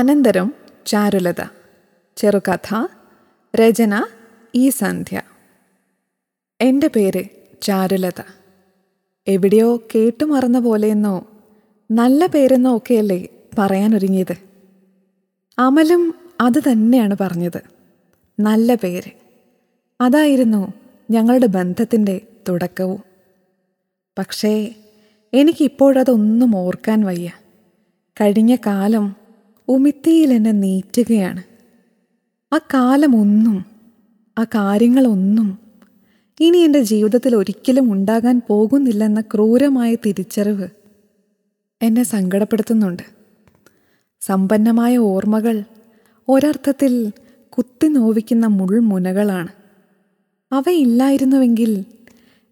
അനന്തരം ചാരുലത ചെറുകഥ രചന ഈ സന്ധ്യ. എന്റെ പേര് ചാരുലത. എവിടെയോ കേട്ടു മറന്ന പോലെയെന്നോ നല്ല പേരെന്നോ ഒക്കെയല്ലേ പറയാനൊരുങ്ങിയത്. അമലും അത് തന്നെയാണ് പറഞ്ഞത്. നല്ല പേര്. അതായിരുന്നു ഞങ്ങളുടെ ബന്ധത്തിന്റെ തുടക്കവും. പക്ഷേ എനിക്കിപ്പോഴതൊന്നും ഓർക്കാൻ വയ്യ. കഴിഞ്ഞ കാലം ഉമിത്തിയിൽ എന്നെ നീറ്റുകയാണ്. ആ കാലമൊന്നും ആ കാര്യങ്ങളൊന്നും ഇനി എന്റെ ജീവിതത്തിൽ ഒരിക്കലും ഉണ്ടാകാൻ പോകുന്നില്ലെന്ന ക്രൂരമായ തിരിച്ചറിവ് എന്നെ സങ്കടപ്പെടുത്തുന്നുണ്ട്. സമ്പന്നമായ ഓർമ്മകൾ ഒരർത്ഥത്തിൽ കുത്തി നോവിക്കുന്ന മുൾമുനകളാണ്. അവയില്ലായിരുന്നുവെങ്കിൽ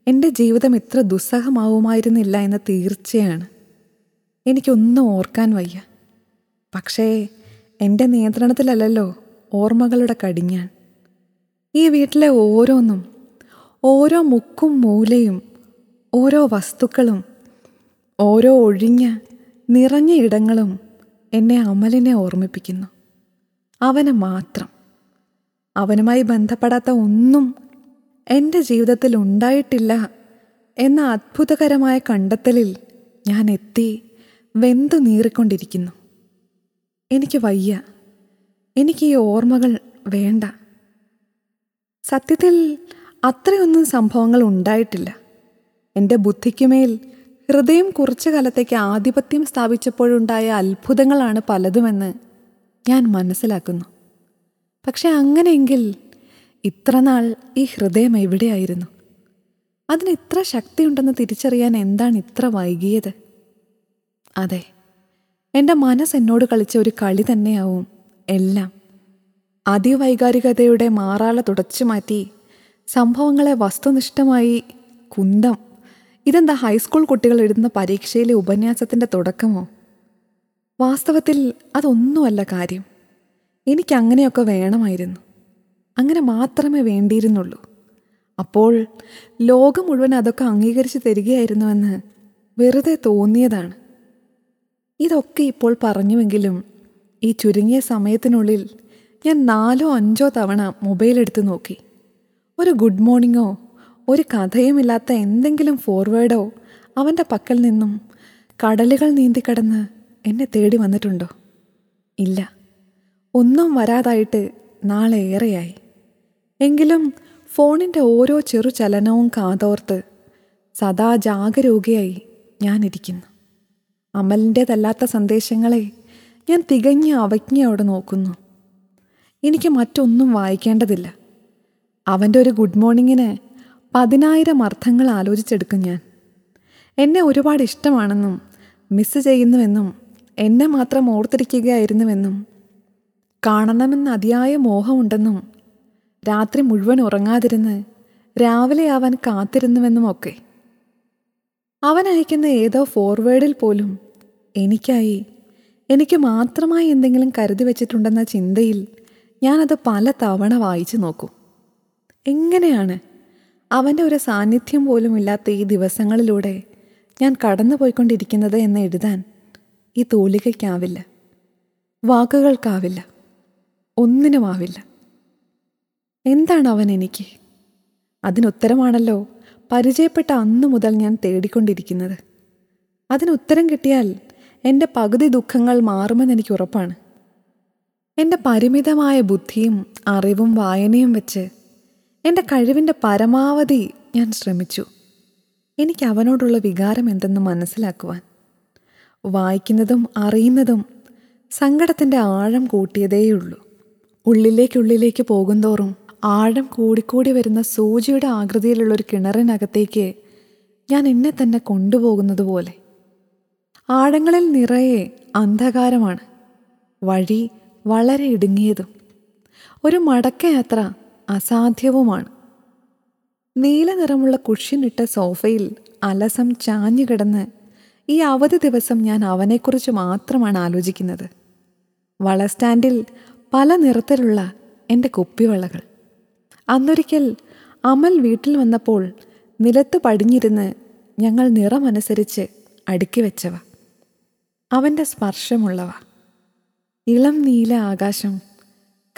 എന്റെ ജീവിതം ഇത്ര ദുസ്സഹമാവുമായിരുന്നില്ല എന്ന തീർച്ചയാണ്. എനിക്കൊന്നും ഓർക്കാൻ വയ്യ. പക്ഷേ എന്റെ നിയന്ത്രണത്തിലല്ലല്ലോ ഓർമ്മകളുടെ കടിഞ്ഞാൻ. ഈ വീട്ടിലെ ഓരോന്നും ഓരോ മുക്കും മൂലയും ഓരോ വസ്തുക്കളും ഓരോ ഒഴിഞ്ഞ നിറഞ്ഞ ഇടങ്ങളും എന്നെ അമലിനെ ഓർമ്മിപ്പിക്കുന്നു. അവന് മാത്രം. അവനുമായി ബന്ധപ്പെടാത്ത ഒന്നും എന്റെ ജീവിതത്തിൽ ഉണ്ടായിട്ടില്ല എന്ന അത്ഭുതകരമായ കണ്ടെത്തലിൽ ഞാൻ എത്തി വെന്തു നീറിക്കൊണ്ടിരിക്കുന്നു. എനിക്ക് വയ്യ. എനിക്ക് ഈ ഓർമ്മകൾ വേണ്ട. സത്യത്തിൽ അത്രയൊന്നും സംഭവങ്ങൾ ഉണ്ടായിട്ടില്ല. എന്റെ ബുദ്ധിക്കുമേൽ ഹൃദയം കുറച്ചു കാലത്തേക്ക് ആധിപത്യം സ്ഥാപിച്ചപ്പോഴുണ്ടായ അത്ഭുതങ്ങളാണ് പലതുമെന്ന് ഞാൻ മനസ്സിലാക്കുന്നു. പക്ഷെ അങ്ങനെയെങ്കിൽ ഇത്രനാൾ ഈ ഹൃദയം എവിടെയായിരുന്നു? അതിന് ഇത്ര ശക്തിയുണ്ടെന്ന് തിരിച്ചറിയാൻ എന്താണ് ഇത്ര വൈകിയത്? അതെ എന്റെ മനസ്സ് എന്നോട് കളിച്ച ഒരു കളി തന്നെയാവും എല്ലാം. അതിവൈകാരികതയുടെ മാറാള തുടച്ചു മാറ്റി സംഭവങ്ങളെ വസ്തുനിഷ്ഠമായി കുന്തം. ഇതെന്താ ഹൈസ്കൂൾ കുട്ടികൾ എഴുതുന്ന പരീക്ഷയിലെ ഉപന്യാസത്തിന്റെ തുടക്കമോ? വാസ്തവത്തിൽ അതൊന്നുമല്ല കാര്യം. എനിക്കങ്ങനെയൊക്കെ വേണമായിരുന്നു. അങ്ങനെ മാത്രമേ വേണ്ടിയിരുന്നുള്ളൂ. അപ്പോൾ ലോകം മുഴുവൻ അതൊക്കെ അംഗീകരിച്ച് തരികയായിരുന്നുവെന്ന് വെറുതെ തോന്നിയതാണ്. ഇതൊക്കെ ഇപ്പോൾ പറഞ്ഞുവെങ്കിലും ഈ ചുരുങ്ങിയ സമയത്തിനുള്ളിൽ ഞാൻ നാലോ അഞ്ചോ തവണ മൊബൈൽ എടുത്ത് നോക്കി. ഒരു ഗുഡ് മോർണിംഗോ ഒരു കഥയുമില്ലാത്ത എന്തെങ്കിലും ഫോർവേഡോ അവന്റെ പക്കൽ നിന്നും കടലുകൾ നീന്തിക്കടന്ന് എന്നെ തേടി വന്നിട്ടുണ്ടോ? ഇല്ല. ഒന്നും വരാതായിട്ട് നാളെ ഏറെയായി. എങ്കിലും ഫോണിന്റെ ഓരോ ചെറു ചലനവും കാതോർത്ത് സദാ ജാഗരൂകയായി ഞാനിരിക്കുന്നു. അമലിന്റേതല്ലാത്ത സന്ദേശങ്ങളെ ഞാൻ തികഞ്ഞ അവജ്ഞയോടെ നോക്കുന്നു. എനിക്ക് മറ്റൊന്നും വായിക്കേണ്ടതില്ല. അവന്റെ ഒരു ഗുഡ് മോർണിംഗിന് പതിനായിരം അർത്ഥങ്ങൾ ആലോചിച്ചെടുക്കും ഞാൻ. എന്നെ ഒരുപാട് ഇഷ്ടമാണെന്നും മിസ് ചെയ്യുന്നുവെന്നും എന്നെ മാത്രം ഓർത്തിരിക്കുകയായിരുന്നുവെന്നും കാണണമെന്ന് അതിയായ മോഹമുണ്ടെന്നും രാത്രി മുഴുവൻ ഉറങ്ങാതിരുന്ന് രാവിലെ ആവാൻ കാത്തിരുന്നുവെന്നുമൊക്കെ. അവൻ അയക്കുന്ന ഏതോ ഫോർവേഡിൽ പോലും എനിക്കായി. എനിക്ക് മാത്രമായി എന്തെങ്കിലും കരുതി വച്ചിട്ടുണ്ടെന്ന ചിന്തയിൽ ഞാനത് പല തവണ വായിച്ചു നോക്കും. എങ്ങനെയാണ്? അവന്റെ ഒരു സാന്നിധ്യം പോലും ഇല്ലാത്ത ഈ ദിവസങ്ങളിലൂടെ ഞാൻ കടന്നു പോയിക്കൊണ്ടിരിക്കുന്നത് എന്ന് എഴുതാൻ ഈ തൂലികയ്ക്കാവില്ല. വാക്കുകൾക്കാവില്ല. ഒന്നിനുമാവില്ല. എന്താണ് അവൻ എനിക്ക്? അതിനുത്തരമാണല്ലോ പരിചയപ്പെട്ട അന്നു മുതൽ ഞാൻ തേടിക്കൊണ്ടിരിക്കുന്നത്. അതിനുത്തരം കിട്ടിയാൽ എന്റെ പകുതി ദുഃഖങ്ങൾ മാറുമെന്ന് എനിക്ക് ഉറപ്പാണ്. എന്റെ പരിമിതമായ ബുദ്ധിയും അറിവും വായനയും വെച്ച് എന്റെ കഴിവിന്റെ പരമാവധി ഞാൻ ശ്രമിച്ചു. എനിക്ക് അവനോടുള്ള വികാരം എന്തെന്ന് മനസ്സിലാക്കുവാൻ. വായിക്കുന്നതും അറിയുന്നതും സങ്കടത്തിന്റെ ആഴം കൂട്ടിയതേയുള്ളൂ. ഉള്ളിലേക്കുള്ളിലേക്ക് പോകുന്തോറും ആഴം കൂടിക്കൂടി വരുന്ന സൂചിയുടെ ആകൃതിയിലുള്ളൊരു കിണറിനകത്തേക്ക് ഞാൻ എന്നെ തന്നെ കൊണ്ടുപോകുന്നത് പോലെ. ആഴങ്ങളിൽ നിറയെ അന്ധകാരമാണ്. വഴി വളരെ ഇടുങ്ങിയതും ഒരു മടക്കയാത്ര അസാധ്യവുമാണ്. നീല നിറമുള്ള കുഷ്യനിട്ട സോഫയിൽ അലസം ചാഞ്ഞു കിടന്ന് ഈ അവധി ദിവസം ഞാൻ അവനെക്കുറിച്ച് മാത്രമാണ് ആലോചിക്കുന്നത്. വള സ്റ്റാൻഡിൽ പല നിറത്തിലുള്ള എന്റെ കുപ്പിവളകൾ അന്നൊരിക്കൽ അമൽ വീട്ടിൽ വന്നപ്പോൾ നിലത്ത് പടിഞ്ഞിരുന്ന് ഞങ്ങൾ നിറമനുസരിച്ച് അടുക്കി വെച്ചവ. അവന്റെ സ്പർശമുള്ളവ. ഇളം നീല ആകാശം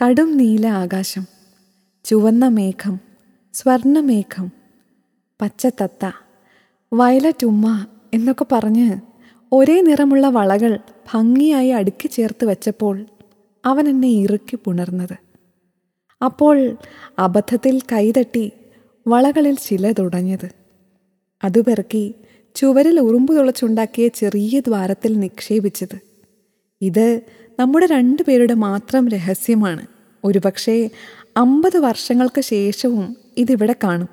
കടും നീല ആകാശം ചുവന്ന മേഘം സ്വർണമേഘം പച്ചത്തത്ത വയലറ്റ് ഉമ്മ എന്നൊക്കെ പറഞ്ഞ് ഒരേ നിറമുള്ള വളകൾ ഭംഗിയായി അടുക്കി ചേർത്ത് വെച്ചപ്പോൾ അവൻ എന്നെ ഇറുക്കി പുണർന്നത്. അപ്പോൾ അബദ്ധത്തിൽ കൈതട്ടി വളകളിൽ ചില തുടഞ്ഞത് അത് പെറുക്കി ചുവരിൽ ഉറുമ്പ് തുളച്ചുണ്ടാക്കിയ ചെറിയ ദ്വാരത്തിൽ നിക്ഷേപിച്ചത്. ഇത് നമ്മുടെ രണ്ടുപേരുടെ മാത്രം രഹസ്യമാണ്. ഒരുപക്ഷെ അമ്പത് വർഷങ്ങൾക്ക് ശേഷവും ഇതിവിടെ കാണും.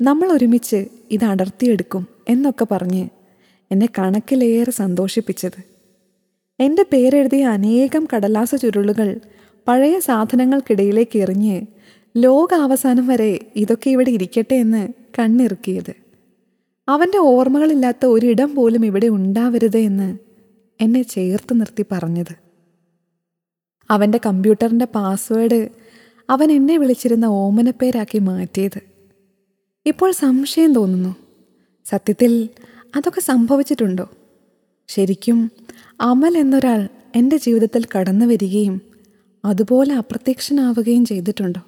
നമ്മൾ ഒരുമിച്ച് ഇത് അടർത്തിയെടുക്കും എന്നൊക്കെ പറഞ്ഞ് എന്നെ കണക്കിലേറെ സന്തോഷിപ്പിച്ചത്. എന്റെ പേരെഴുതിയ അനേകം കടലാസ ചുരുളുകൾ പഴയ സാധനങ്ങൾക്കിടയിലേക്ക് എറിഞ്ഞ് ലോകാവസാനം വരെ ഇതൊക്കെ ഇവിടെ ഇരിക്കട്ടെ എന്ന് കണ്ണിറുക്കിയത്. അവന്റെ ഓർമ്മകളില്ലാത്ത ഒരിടം പോലും ഇവിടെ ഉണ്ടാവരുത് എന്ന് എന്നെ ചേർത്ത് നിർത്തി പറഞ്ഞത്. അവന്റെ കമ്പ്യൂട്ടറിന്റെ പാസ്വേഡ് അവൻ എന്നെ വിളിച്ചിരുന്ന ഓമനപ്പേരാക്കി മാറ്റിയത്. ഇപ്പോൾ സംശയം തോന്നുന്നു. സത്യത്തിൽ അതൊക്കെ സംഭവിച്ചിട്ടുണ്ടോ? ശരിക്കും അമൽ എന്നൊരാൾ എന്റെ ജീവിതത്തിൽ കടന്നു വരികയും അതുപോലെ അപ്രത്യക്ഷനാവുകയും ചെയ്തിട്ടുണ്ടോ?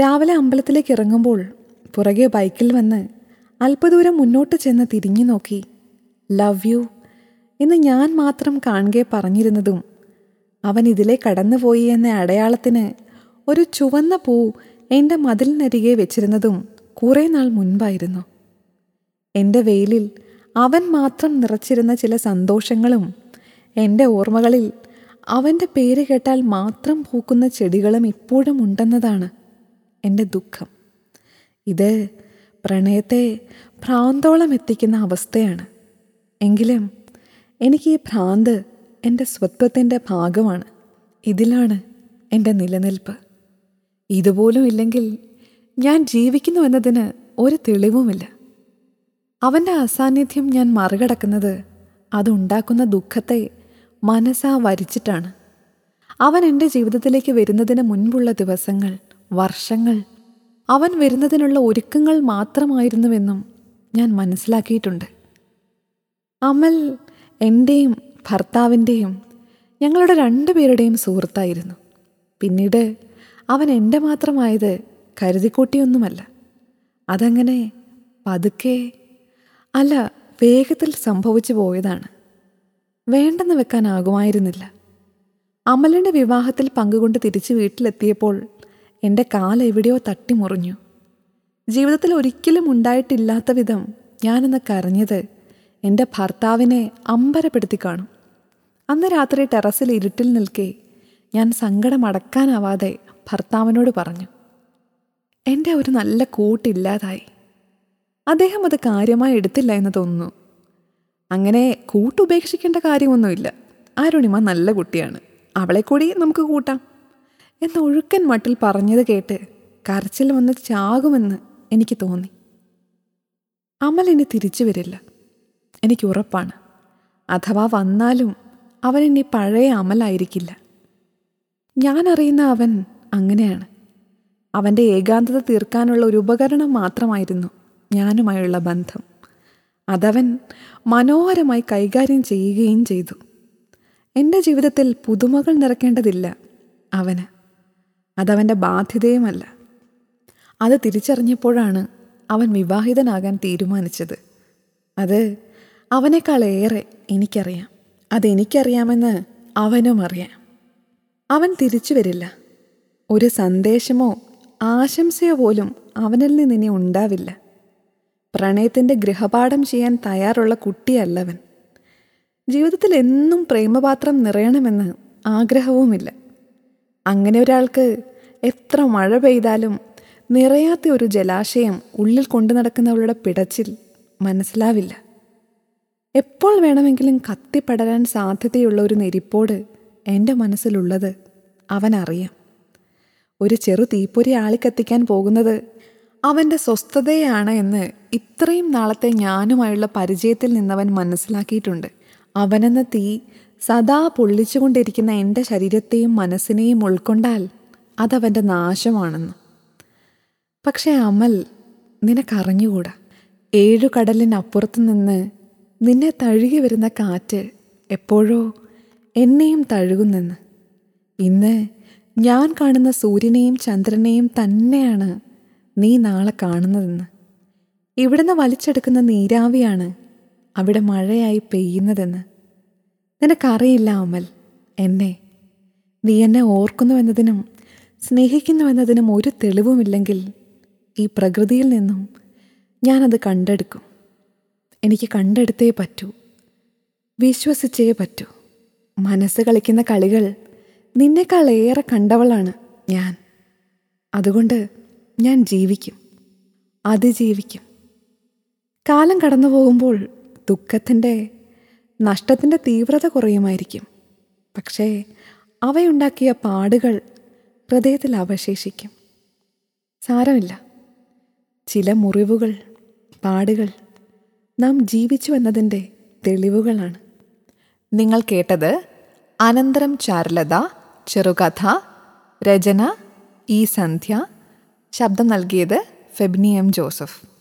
രാവിലെ അമ്പലത്തിലേക്ക് ഇറങ്ങുമ്പോൾ പുറകെ ബൈക്കിൽ വന്ന് അല്പദൂരം മുന്നോട്ട് ചെന്ന് തിരിഞ്ഞു നോക്കി. ലവ് യു എന്ന് ഞാൻ മാത്രം കാണുകെ പറഞ്ഞിരുന്നതും അവൻ ഇതിലെ കടന്നുപോയി എന്ന അടയാളത്തിന് ഒരു ചുവന്ന പൂ എന്റെ മതിലിനരികെ വെച്ചിരുന്നതും കുറേ നാൾ മുൻപായിരുന്നു. എന്റെ വെയിലിൽ അവൻ മാത്രം നിറച്ചിരുന്ന ചില സന്തോഷങ്ങളും എന്റെ ഓർമ്മകളിൽ അവന്റെ പേര് കേട്ടാൽ മാത്രം പൂക്കുന്ന ചെടികളും ഇപ്പോഴും ഉണ്ടെന്നതാണ് എന്റെ ദുഃഖം. ഇത് പ്രണയത്തെ ഭ്രാന്തോളം എത്തിക്കുന്ന അവസ്ഥയാണ്. എങ്കിലും എനിക്ക് ഈ ഭ്രാന്ത് എന്റെ സ്വത്വത്തിന്റെ ഭാഗമാണ്. ഇതിലാണ് എന്റെ നിലനിൽപ്പ്. ഇതുപോലും ഇല്ലെങ്കിൽ ഞാൻ ജീവിക്കുന്നു എന്നതിന് ഒരു തെളിവുമില്ല. അവന്റെ അസാന്നിധ്യം ഞാൻ മറികടക്കുന്നത് അതുണ്ടാക്കുന്ന ദുഃഖത്തെ മനസ്സാ വരിച്ചിട്ടാണ്. അവൻ എന്റെ ജീവിതത്തിലേക്ക് വരുന്നതിന് മുൻപുള്ള ദിവസങ്ങൾ വർഷങ്ങൾ അവൻ വരുന്നതിനുള്ള ഒരുക്കങ്ങൾ മാത്രമായിരുന്നുവെന്നും ഞാൻ മനസ്സിലാക്കിയിട്ടുണ്ട്. അമൽ എന്റെയും ഭർത്താവിന്റെയും ഞങ്ങളുടെ രണ്ടുപേരുടെയും സുഹൃത്തായിരുന്നു. പിന്നീട് അവൻ എന്റെ മാത്രമായത് കരുതിക്കൂട്ടിയൊന്നുമല്ല. അതങ്ങനെ പതുക്കെ അല്ല വേഗത്തിൽ സംഭവിച്ചു പോയതാണ്. വേണ്ടെന്ന് വെക്കാനാകുമായിരുന്നില്ല. അമലിന്റെ വിവാഹത്തിൽ പങ്കുകൊണ്ട് തിരിച്ച് വീട്ടിലെത്തിയപ്പോൾ എന്റെ കാല എവിടെയോ തട്ടിമുറിഞ്ഞു. ജീവിതത്തിൽ ഒരിക്കലും ഉണ്ടായിട്ടില്ലാത്ത വിധം ഞാനെന്ന് കരഞ്ഞത് എന്റെ ഭർത്താവിനെ അമ്പരപ്പെടുത്തി കാണും. അന്ന് രാത്രി ടെറസിൽ ഇരുട്ടിൽ നിൽക്കെ ഞാൻ സങ്കടം അടക്കാനാവാതെ ഭർത്താവിനോട് പറഞ്ഞു എന്റെ ഒരു നല്ല കൂട്ടില്ലാതായി. അദ്ദേഹം അത് കാര്യമായി എടുത്തില്ല എന്ന് തോന്നുന്നു. അങ്ങനെ കൂട്ടുപേക്ഷിക്കേണ്ട കാര്യമൊന്നുമില്ല. ആരുണിമ നല്ല കുട്ടിയാണ്. അവളെ കൂടി നമുക്ക് കൂട്ടാം. എന്ന ഒഴുക്കൻ മട്ടിൽ പറഞ്ഞത് കേട്ട് കരച്ചിൽ വന്ന് ചാകുമെന്ന് എനിക്ക് തോന്നി. അമൽ ഇനി തിരിച്ചു വരില്ല. എനിക്ക് ഉറപ്പാണ്. അഥവാ വന്നാലും അവൻ ഇനി പഴയ അമലായിരിക്കില്ല. ഞാൻ അറിയുന്ന അവൻ അങ്ങനെയാണ്. അവന്റെ ഏകാന്തത തീർക്കാനുള്ള ഒരു ഉപകരണം മാത്രമായിരുന്നു ഞാനുമായുള്ള ബന്ധം. അതവൻ മനോഹരമായി കൈകാര്യം ചെയ്യുകയും ചെയ്തു. എന്റെ ജീവിതത്തിൽ പുതുമകൾ നിറക്കേണ്ടതില്ല അവന്. അതവന്റെ ബാധ്യതയുമല്ല. അത് തിരിച്ചറിഞ്ഞപ്പോഴാണ് അവൻ വിവാഹിതനാകാൻ തീരുമാനിച്ചത്. അത് അവനേക്കാളേറെ എനിക്കറിയാം. അതെനിക്കറിയാമെന്ന് അവനും അറിയാം. അവൻ തിരിച്ചു വരില്ല. ഒരു സന്ദേശമോ ആശംസയോ പോലും അവനിൽ നിന്നിനി ഉണ്ടാവില്ല. പ്രണയത്തിന്റെ ഗൃഹപാഠം ചെയ്യാൻ തയ്യാറുള്ള കുട്ടിയല്ലവൻ. ജീവിതത്തിൽ എന്നും പ്രേമപാത്രം നിറയണമെന്ന് ആഗ്രഹവുമില്ല. അങ്ങനെ ഒരാൾക്ക് എത്ര മഴ പെയ്താലും നിറയാത്ത ഒരു ജലാശയം ഉള്ളിൽ കൊണ്ടു നടക്കുന്നവളുടെ പിടച്ചിൽ മനസ്സിലാവില്ല. എപ്പോൾ വേണമെങ്കിലും കത്തിപ്പടരാൻ സാധ്യതയുള്ള ഒരു നെരിപ്പോട് എന്റെ മനസ്സിലുള്ളത് അവനറിയാം. ഒരു ചെറു തീപ്പൊരി ആളിക്കത്തിക്കാൻ പോകുന്നത് അവന്റെ സ്വസ്ഥതയാണ് എന്ന് ഇത്രയും നാളത്തെ ഞാനുമായുള്ള പരിചയത്തിൽ നിന്നവൻ മനസ്സിലാക്കിയിട്ടുണ്ട്. അവനെന്ന തീ സദാ പൊള്ളിച്ചുകൊണ്ടിരിക്കുന്ന എന്റെ ശരീരത്തെയും മനസ്സിനെയും ഉൾക്കൊണ്ടാൽ അതവന്റെ നാശമാണെന്ന്. പക്ഷേ അമൽ നിനക്കറിഞ്ഞുകൂടാ? ഏഴു കടലിനപ്പുറത്തു നിന്ന് നിന്നെ തഴുകി വരുന്ന കാറ്റ് എപ്പോഴോ എന്നെയും തഴുകുന്നെന്ന്. ഇന്ന് ഞാൻ കാണുന്ന സൂര്യനെയും ചന്ദ്രനെയും തന്നെയാണ് നീ നാളെ കാണുന്നതെന്ന്. ഇവിടുന്ന് വലിച്ചെടുക്കുന്ന നീരാവിയാണ് അവിടെ മഴയായി പെയ്യുന്നതെന്ന്. നിനക്കറിയില്ല അമൽ. എന്നെ. നീ എന്നെ ഓർക്കുന്നുവെന്നതിനും സ്നേഹിക്കുന്നുവെന്നതിനും ഒരു തെളിവുമില്ലെങ്കിൽ ഈ പ്രകൃതിയിൽ നിന്നും ഞാനത് കണ്ടെടുക്കും. എനിക്ക് കണ്ടെടുത്തേ പറ്റൂ. വിശ്വസിച്ചേ പറ്റൂ. മനസ്സ് കളിക്കുന്ന കളികൾ നിന്നേക്കാൾ ഏറെ കണ്ടവളാണ് ഞാൻ. അതുകൊണ്ട് ഞാൻ ജീവിക്കും. അതിജീവിക്കും. കാലം കടന്നു പോകുമ്പോൾ ദുഃഖത്തിന്റെ നഷ്ടത്തിന്റെ തീവ്രത കുറയുമായിരിക്കും. പക്ഷേ അവയുണ്ടാക്കിയ പാടുകൾ ഹൃദയത്തിൽ അവശേഷിക്കും. സാരമില്ല. ചില മുറിവുകൾ പാടുകൾ നാം ജീവിച്ചു എന്നതിന്റെ തെളിവുകളാണ്. നിങ്ങൾ കേട്ടത് അനന്തരം ചാരുലത ചെറുകഥ രചന ഈ സന്ധ്യ. ശബ്ദം നൽകിയത് ഫെബ്നി എം ജോസഫ്.